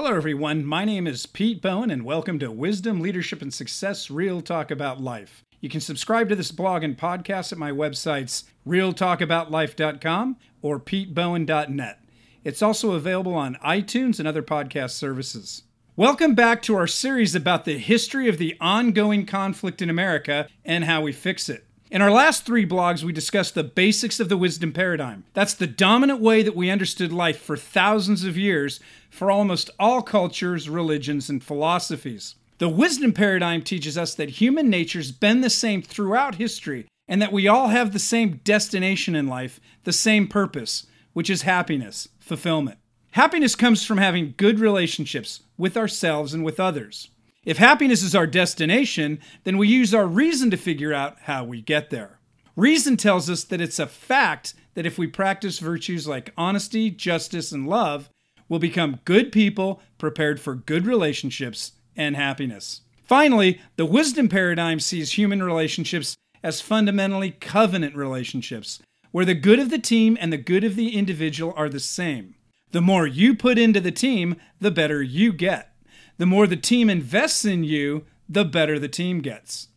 Hello, everyone. My name is Pete Bowen, and welcome to Wisdom, Leadership, and Success Real Talk About Life. You can subscribe to this blog and podcast at my websites, realtalkaboutlife.com or petebowen.net. It's also available on iTunes and other podcast services. Welcome back to our series about the history of the ongoing conflict in America and how we fix it. In our last three blogs, we discussed the basics of the wisdom paradigm. That's the dominant way that we understood life for thousands of years for almost all cultures, religions, and philosophies. The wisdom paradigm teaches us that human nature's been the same throughout history and that we all have the same destination in life, the same purpose, which is happiness, fulfillment. Happiness comes from having good relationships with ourselves and with others. If happiness is our destination, then we use our reason to figure out how we get there. Reason tells us that it's a fact that if we practice virtues like honesty, justice, and love, we'll become good people prepared for good relationships and happiness. Finally, the wisdom paradigm sees human relationships as fundamentally covenant relationships, where the good of the team and the good of the individual are the same. The more you put into the team, the better you get. The more the team invests in you, the better the team gets.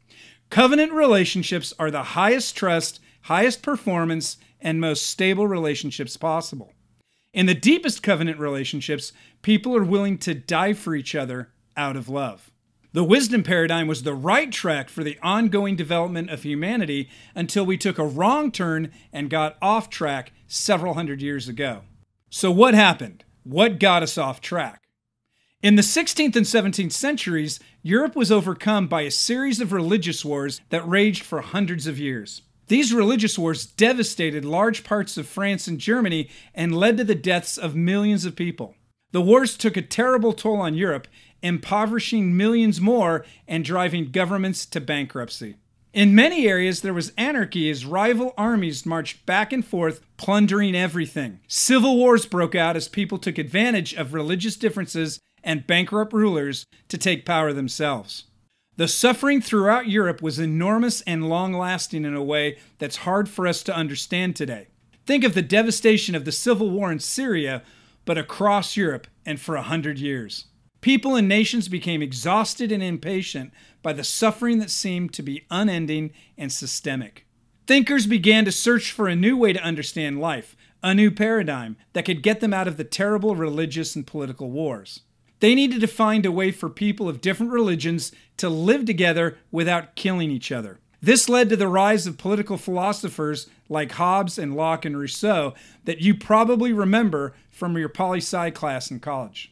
Covenant relationships are the highest trust, highest performance, and most stable relationships possible. In the deepest covenant relationships, people are willing to die for each other out of love. The wisdom paradigm was the right track for the ongoing development of humanity until we took a wrong turn and got off track several hundred years ago. So, what happened? What got us off track? In the 16th and 17th centuries, Europe was overcome by a series of religious wars that raged for hundreds of years. These religious wars devastated large parts of France and Germany and led to the deaths of millions of people. The wars took a terrible toll on Europe, impoverishing millions more and driving governments to bankruptcy. In many areas, there was anarchy as rival armies marched back and forth, plundering everything. Civil wars broke out as people took advantage of religious differences and bankrupt rulers to take power themselves. The suffering throughout Europe was enormous and long lasting in a way that's hard for us to understand today. Think of the devastation of the civil war in Syria, but across Europe and for a hundred years. People and nations became exhausted and impatient by the suffering that seemed to be unending and systemic. Thinkers began to search for a new way to understand life, a new paradigm that could get them out of the terrible religious and political wars. They needed to find a way for people of different religions to live together without killing each other. This led to the rise of political philosophers like Hobbes and Locke and Rousseau that you probably remember from your poli sci class in college.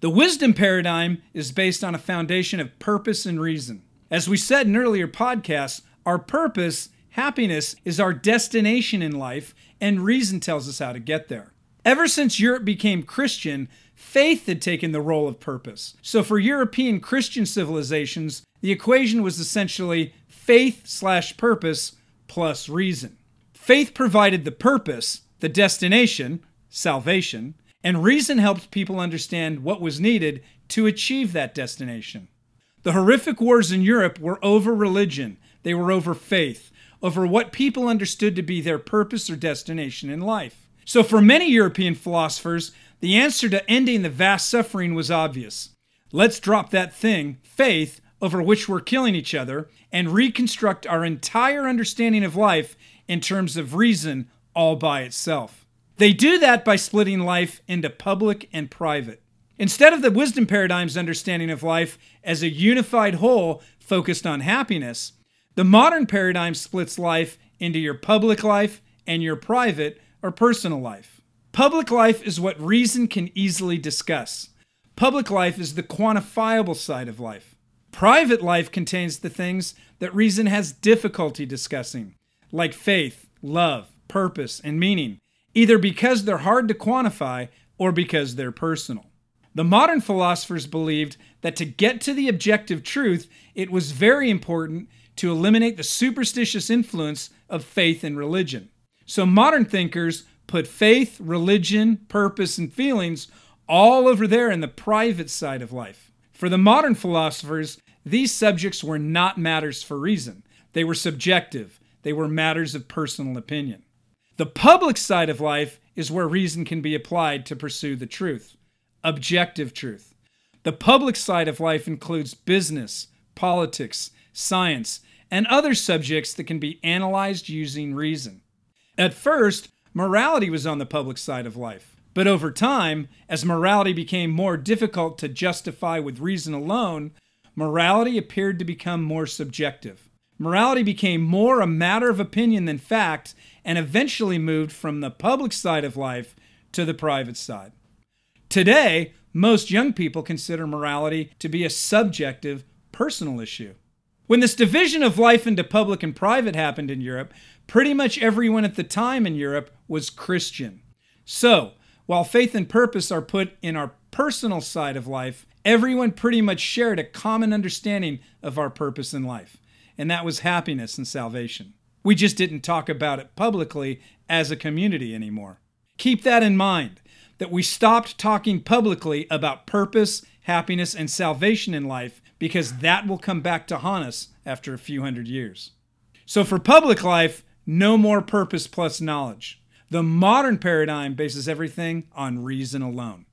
The wisdom paradigm is based on a foundation of purpose and reason. As we said in earlier podcasts, our purpose, happiness, is our destination in life, and reason tells us how to get there. Ever since Europe became Christian, faith had taken the role of purpose. So for European Christian civilizations, the equation was essentially faith slash purpose plus reason. Faith provided the purpose, the destination, salvation, and reason helped people understand what was needed to achieve that destination. The horrific wars in Europe were over religion, they were over faith, over what people understood to be their purpose or destination in life. So, for many European philosophers, the answer to ending the vast suffering was obvious. Let's drop that thing, faith, over which we're killing each other, and reconstruct our entire understanding of life in terms of reason all by itself. They do that by splitting life into public and private. Instead of the wisdom paradigm's understanding of life as a unified whole focused on happiness, the modern paradigm splits life into your public life and your private or personal life. Public life is what reason can easily discuss. Public life is the quantifiable side of life. Private life contains the things that reason has difficulty discussing, like faith, love, purpose, and meaning, either because they're hard to quantify or because they're personal. The modern philosophers believed that to get to the objective truth, it was very important to eliminate the superstitious influence of faith and religion. So modern thinkers put faith, religion, purpose, and feelings all over there in the private side of life. For the modern philosophers, these subjects were not matters for reason. They were subjective, they were matters of personal opinion. The public side of life is where reason can be applied to pursue the truth. objective truth. The public side of life includes business, politics, science, and other subjects that can be analyzed using reason. At first, morality was on the public side of life. But over time, as morality became more difficult to justify with reason alone, morality appeared to become more subjective. Morality became more a matter of opinion than fact and eventually moved from the public side of life to the private side. Today, most young people consider morality to be a subjective, personal issue. When this division of life into public and private happened in Europe, pretty much everyone at the time in Europe was Christian. So, while faith and purpose are put in our personal side of life, everyone pretty much shared a common understanding of our purpose in life, and that was happiness and salvation. We just didn't talk about it publicly as a community anymore. Keep that in mind that we stopped talking publicly about purpose, happiness, and salvation in life because that will come back to haunt us after a few hundred years. So, for public life, no more purpose plus knowledge. The modern paradigm bases everything on reason alone.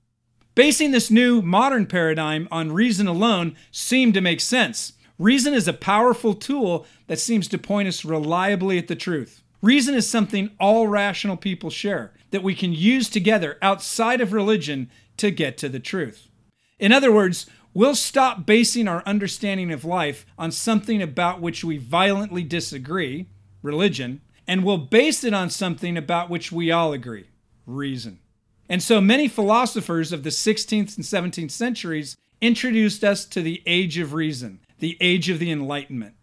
Basing this new modern paradigm on reason alone seemed to make sense. Reason is a powerful tool that seems to point us reliably at the truth. Reason is something all rational people share that we can use together outside of religion to get to the truth. In other words, we'll stop basing our understanding of life on something about which we violently disagree, religion, and we'll base it on something about which we all agree reason. And so many philosophers of the 16th and 17th centuries introduced us to the age of reason, the age of the Enlightenment.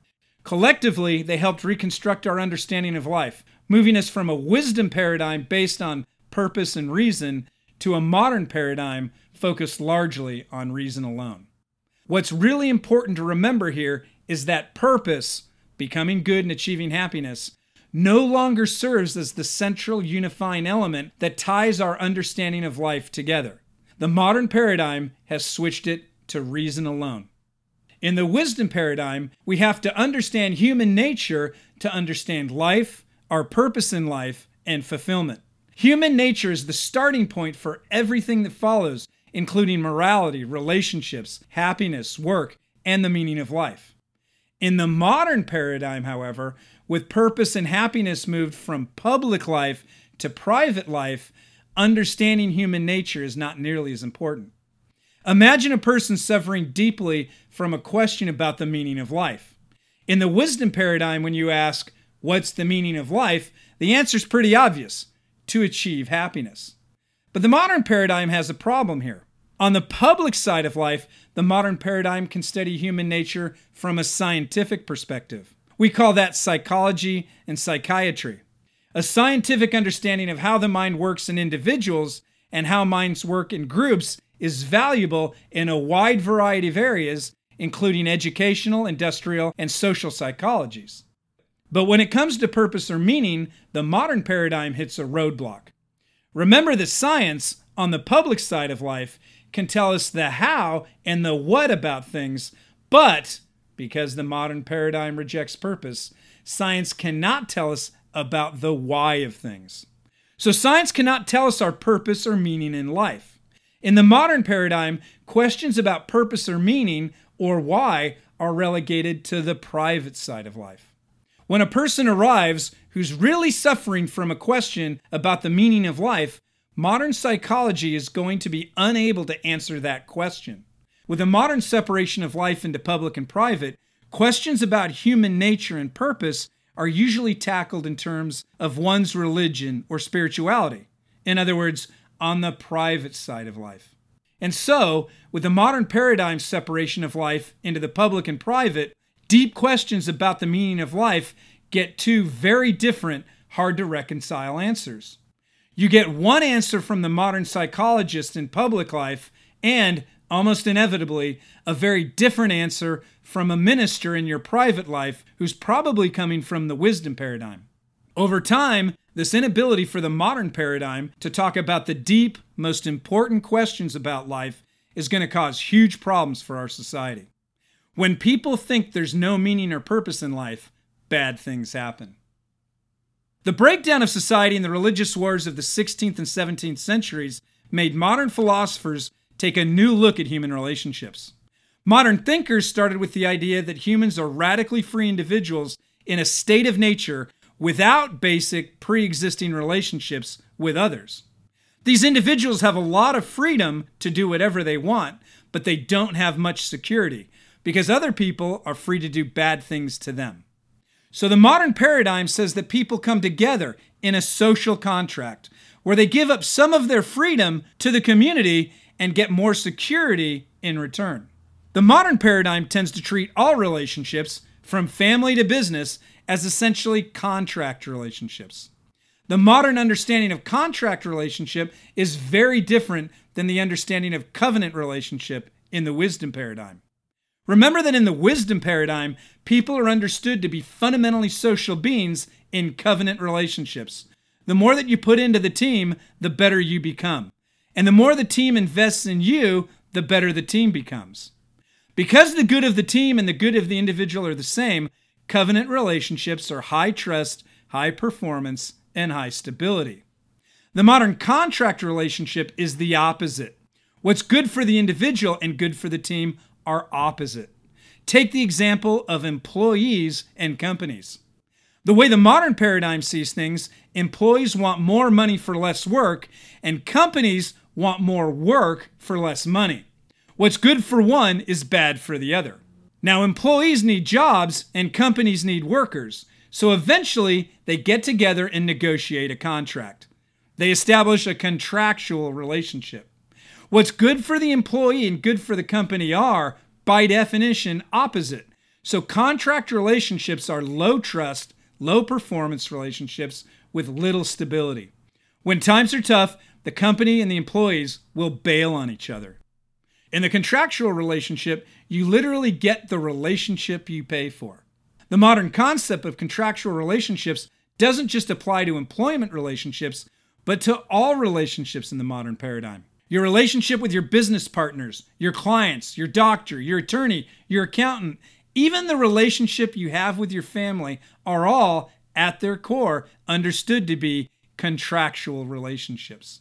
Collectively, they helped reconstruct our understanding of life, moving us from a wisdom paradigm based on purpose and reason to a modern paradigm focused largely on reason alone. What's really important to remember here is that purpose, becoming good and achieving happiness, no longer serves as the central unifying element that ties our understanding of life together. The modern paradigm has switched it to reason alone. In the wisdom paradigm, we have to understand human nature to understand life, our purpose in life, and fulfillment. Human nature is the starting point for everything that follows, including morality, relationships, happiness, work, and the meaning of life. In the modern paradigm, however, with purpose and happiness moved from public life to private life, understanding human nature is not nearly as important. Imagine a person suffering deeply from a question about the meaning of life. In the wisdom paradigm, when you ask, What's the meaning of life? the answer is pretty obvious to achieve happiness. But the modern paradigm has a problem here. On the public side of life, the modern paradigm can study human nature from a scientific perspective. We call that psychology and psychiatry. A scientific understanding of how the mind works in individuals and how minds work in groups is valuable in a wide variety of areas, including educational, industrial, and social psychologies. But when it comes to purpose or meaning, the modern paradigm hits a roadblock. Remember that science, on the public side of life, can tell us the how and the what about things, but because the modern paradigm rejects purpose, science cannot tell us about the why of things. So, science cannot tell us our purpose or meaning in life. In the modern paradigm, questions about purpose or meaning or why are relegated to the private side of life. When a person arrives who's really suffering from a question about the meaning of life, modern psychology is going to be unable to answer that question. With a modern separation of life into public and private, questions about human nature and purpose are usually tackled in terms of one's religion or spirituality. In other words, on the private side of life. And so, with the modern paradigm separation of life into the public and private, deep questions about the meaning of life get two very different, hard to reconcile answers. You get one answer from the modern psychologist in public life, and almost inevitably, a very different answer from a minister in your private life who's probably coming from the wisdom paradigm. Over time, this inability for the modern paradigm to talk about the deep, most important questions about life is going to cause huge problems for our society. When people think there's no meaning or purpose in life, bad things happen. The breakdown of society and the religious wars of the 16th and 17th centuries made modern philosophers take a new look at human relationships. Modern thinkers started with the idea that humans are radically free individuals in a state of nature without basic pre existing relationships with others. These individuals have a lot of freedom to do whatever they want, but they don't have much security because other people are free to do bad things to them. So the modern paradigm says that people come together in a social contract where they give up some of their freedom to the community and get more security in return. The modern paradigm tends to treat all relationships, from family to business, as essentially contract relationships. The modern understanding of contract relationship is very different than the understanding of covenant relationship in the wisdom paradigm. Remember that in the wisdom paradigm, people are understood to be fundamentally social beings in covenant relationships. The more that you put into the team, the better you become. And the more the team invests in you, the better the team becomes. Because the good of the team and the good of the individual are the same, covenant relationships are high trust, high performance, and high stability. The modern contract relationship is the opposite. What's good for the individual and good for the team are opposite. Take the example of employees and companies. The way the modern paradigm sees things, employees want more money for less work, and companies want more work for less money. What's good for one is bad for the other. Now, employees need jobs and companies need workers, so eventually they get together and negotiate a contract. They establish a contractual relationship. What's good for the employee and good for the company are, by definition, opposite. So, contract relationships are low trust, low performance relationships with little stability. When times are tough, the company and the employees will bail on each other. In the contractual relationship, you literally get the relationship you pay for. The modern concept of contractual relationships doesn't just apply to employment relationships, but to all relationships in the modern paradigm. Your relationship with your business partners, your clients, your doctor, your attorney, your accountant, even the relationship you have with your family are all, at their core, understood to be contractual relationships.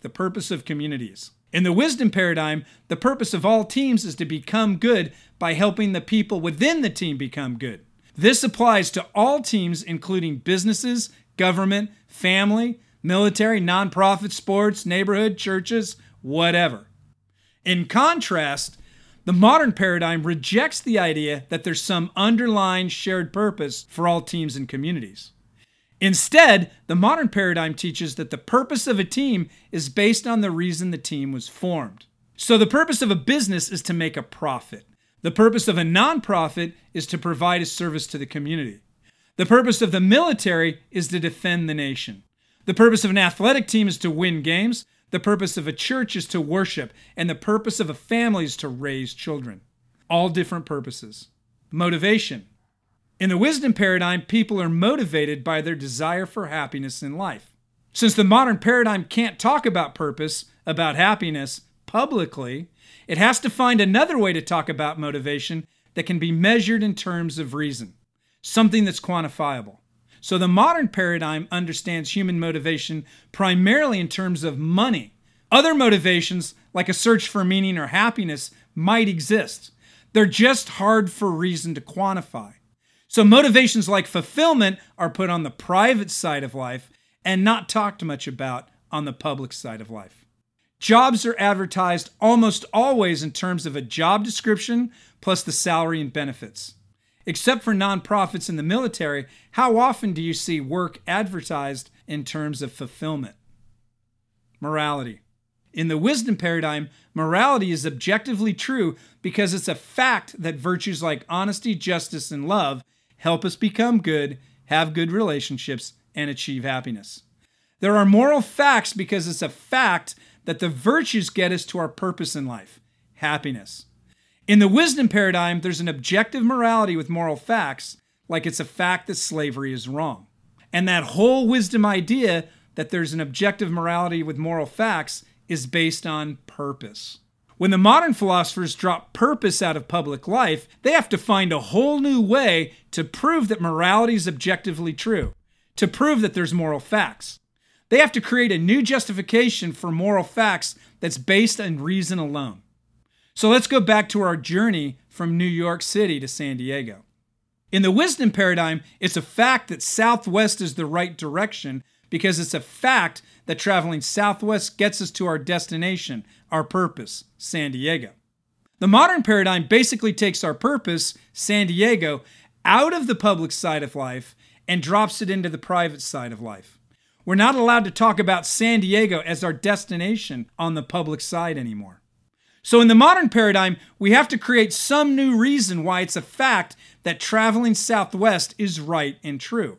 The purpose of communities. In the wisdom paradigm, the purpose of all teams is to become good by helping the people within the team become good. This applies to all teams, including businesses, government, family, military, nonprofit, sports, neighborhood, churches, whatever. In contrast, the modern paradigm rejects the idea that there's some underlying shared purpose for all teams and communities. Instead, the modern paradigm teaches that the purpose of a team is based on the reason the team was formed. So, the purpose of a business is to make a profit. The purpose of a nonprofit is to provide a service to the community. The purpose of the military is to defend the nation. The purpose of an athletic team is to win games. The purpose of a church is to worship. And the purpose of a family is to raise children. All different purposes. Motivation. In the wisdom paradigm, people are motivated by their desire for happiness in life. Since the modern paradigm can't talk about purpose, about happiness, publicly, it has to find another way to talk about motivation that can be measured in terms of reason, something that's quantifiable. So the modern paradigm understands human motivation primarily in terms of money. Other motivations, like a search for meaning or happiness, might exist. They're just hard for reason to quantify. So, motivations like fulfillment are put on the private side of life and not talked much about on the public side of life. Jobs are advertised almost always in terms of a job description plus the salary and benefits. Except for nonprofits in the military, how often do you see work advertised in terms of fulfillment? Morality. In the wisdom paradigm, morality is objectively true because it's a fact that virtues like honesty, justice, and love help us become good, have good relationships, and achieve happiness. There are moral facts because it's a fact that the virtues get us to our purpose in life happiness. In the wisdom paradigm, there's an objective morality with moral facts, like it's a fact that slavery is wrong. And that whole wisdom idea that there's an objective morality with moral facts is based on purpose. When the modern philosophers drop purpose out of public life, they have to find a whole new way to prove that morality is objectively true, to prove that there's moral facts. They have to create a new justification for moral facts that's based on reason alone. So let's go back to our journey from New York City to San Diego. In the wisdom paradigm, it's a fact that southwest is the right direction because it's a fact that traveling southwest gets us to our destination, our purpose, San Diego. The modern paradigm basically takes our purpose, San Diego, out of the public side of life and drops it into the private side of life. We're not allowed to talk about San Diego as our destination on the public side anymore. So, in the modern paradigm, we have to create some new reason why it's a fact that traveling southwest is right and true.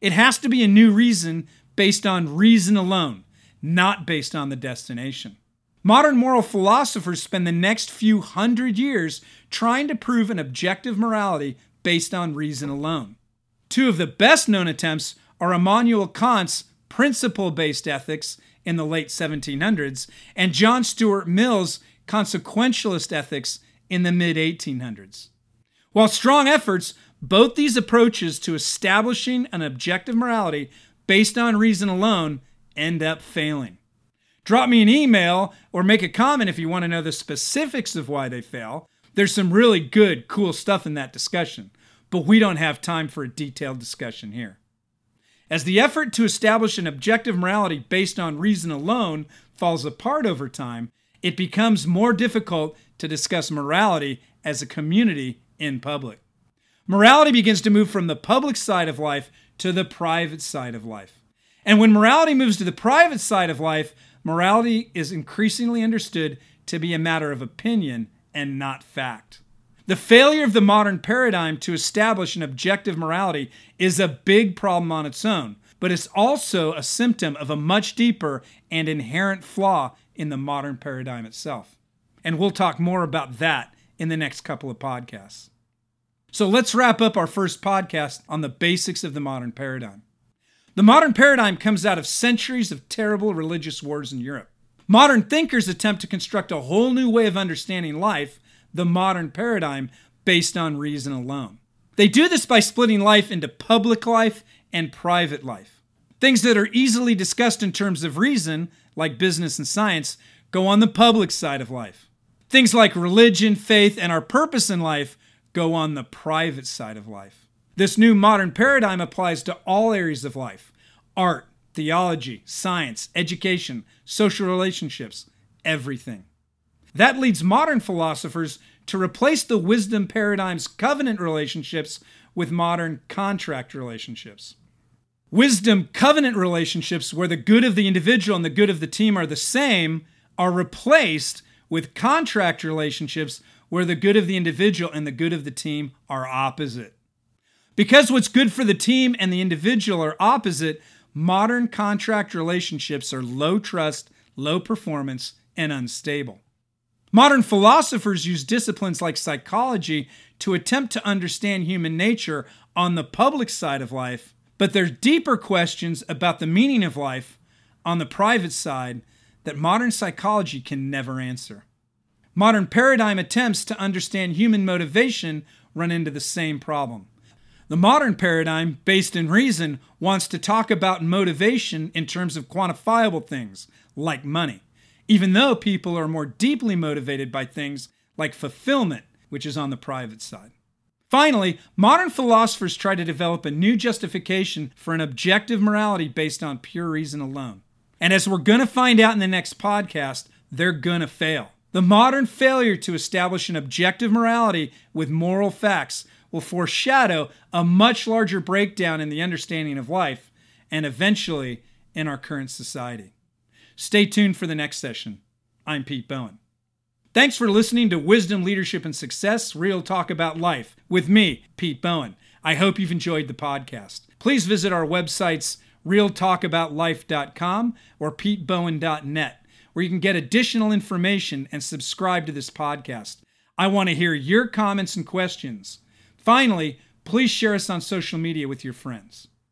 It has to be a new reason based on reason alone, not based on the destination. Modern moral philosophers spend the next few hundred years trying to prove an objective morality based on reason alone. Two of the best known attempts are Immanuel Kant's principle based ethics in the late 1700s and John Stuart Mill's consequentialist ethics in the mid 1800s. While strong efforts, both these approaches to establishing an objective morality based on reason alone end up failing. Drop me an email or make a comment if you want to know the specifics of why they fail. There's some really good, cool stuff in that discussion, but we don't have time for a detailed discussion here. As the effort to establish an objective morality based on reason alone falls apart over time, it becomes more difficult to discuss morality as a community in public. Morality begins to move from the public side of life to the private side of life. And when morality moves to the private side of life, morality is increasingly understood to be a matter of opinion and not fact. The failure of the modern paradigm to establish an objective morality is a big problem on its own, but it's also a symptom of a much deeper and inherent flaw in the modern paradigm itself. And we'll talk more about that in the next couple of podcasts. So let's wrap up our first podcast on the basics of the modern paradigm. The modern paradigm comes out of centuries of terrible religious wars in Europe. Modern thinkers attempt to construct a whole new way of understanding life, the modern paradigm, based on reason alone. They do this by splitting life into public life and private life. Things that are easily discussed in terms of reason, like business and science, go on the public side of life. Things like religion, faith, and our purpose in life go on the private side of life. This new modern paradigm applies to all areas of life art, theology, science, education, social relationships, everything. That leads modern philosophers to replace the wisdom paradigm's covenant relationships with modern contract relationships. Wisdom covenant relationships, where the good of the individual and the good of the team are the same, are replaced with contract relationships where the good of the individual and the good of the team are opposite. Because what's good for the team and the individual are opposite, modern contract relationships are low trust, low performance, and unstable. Modern philosophers use disciplines like psychology to attempt to understand human nature on the public side of life, but there's deeper questions about the meaning of life on the private side that modern psychology can never answer. Modern paradigm attempts to understand human motivation run into the same problem. The modern paradigm, based in reason, wants to talk about motivation in terms of quantifiable things, like money, even though people are more deeply motivated by things like fulfillment, which is on the private side. Finally, modern philosophers try to develop a new justification for an objective morality based on pure reason alone. And as we're going to find out in the next podcast, they're going to fail. The modern failure to establish an objective morality with moral facts will foreshadow a much larger breakdown in the understanding of life and eventually in our current society. Stay tuned for the next session. I'm Pete Bowen. Thanks for listening to Wisdom, Leadership, and Success Real Talk About Life with me, Pete Bowen. I hope you've enjoyed the podcast. Please visit our websites, realtalkaboutlife.com or petebowen.net where you can get additional information and subscribe to this podcast. I want to hear your comments and questions. Finally, please share us on social media with your friends.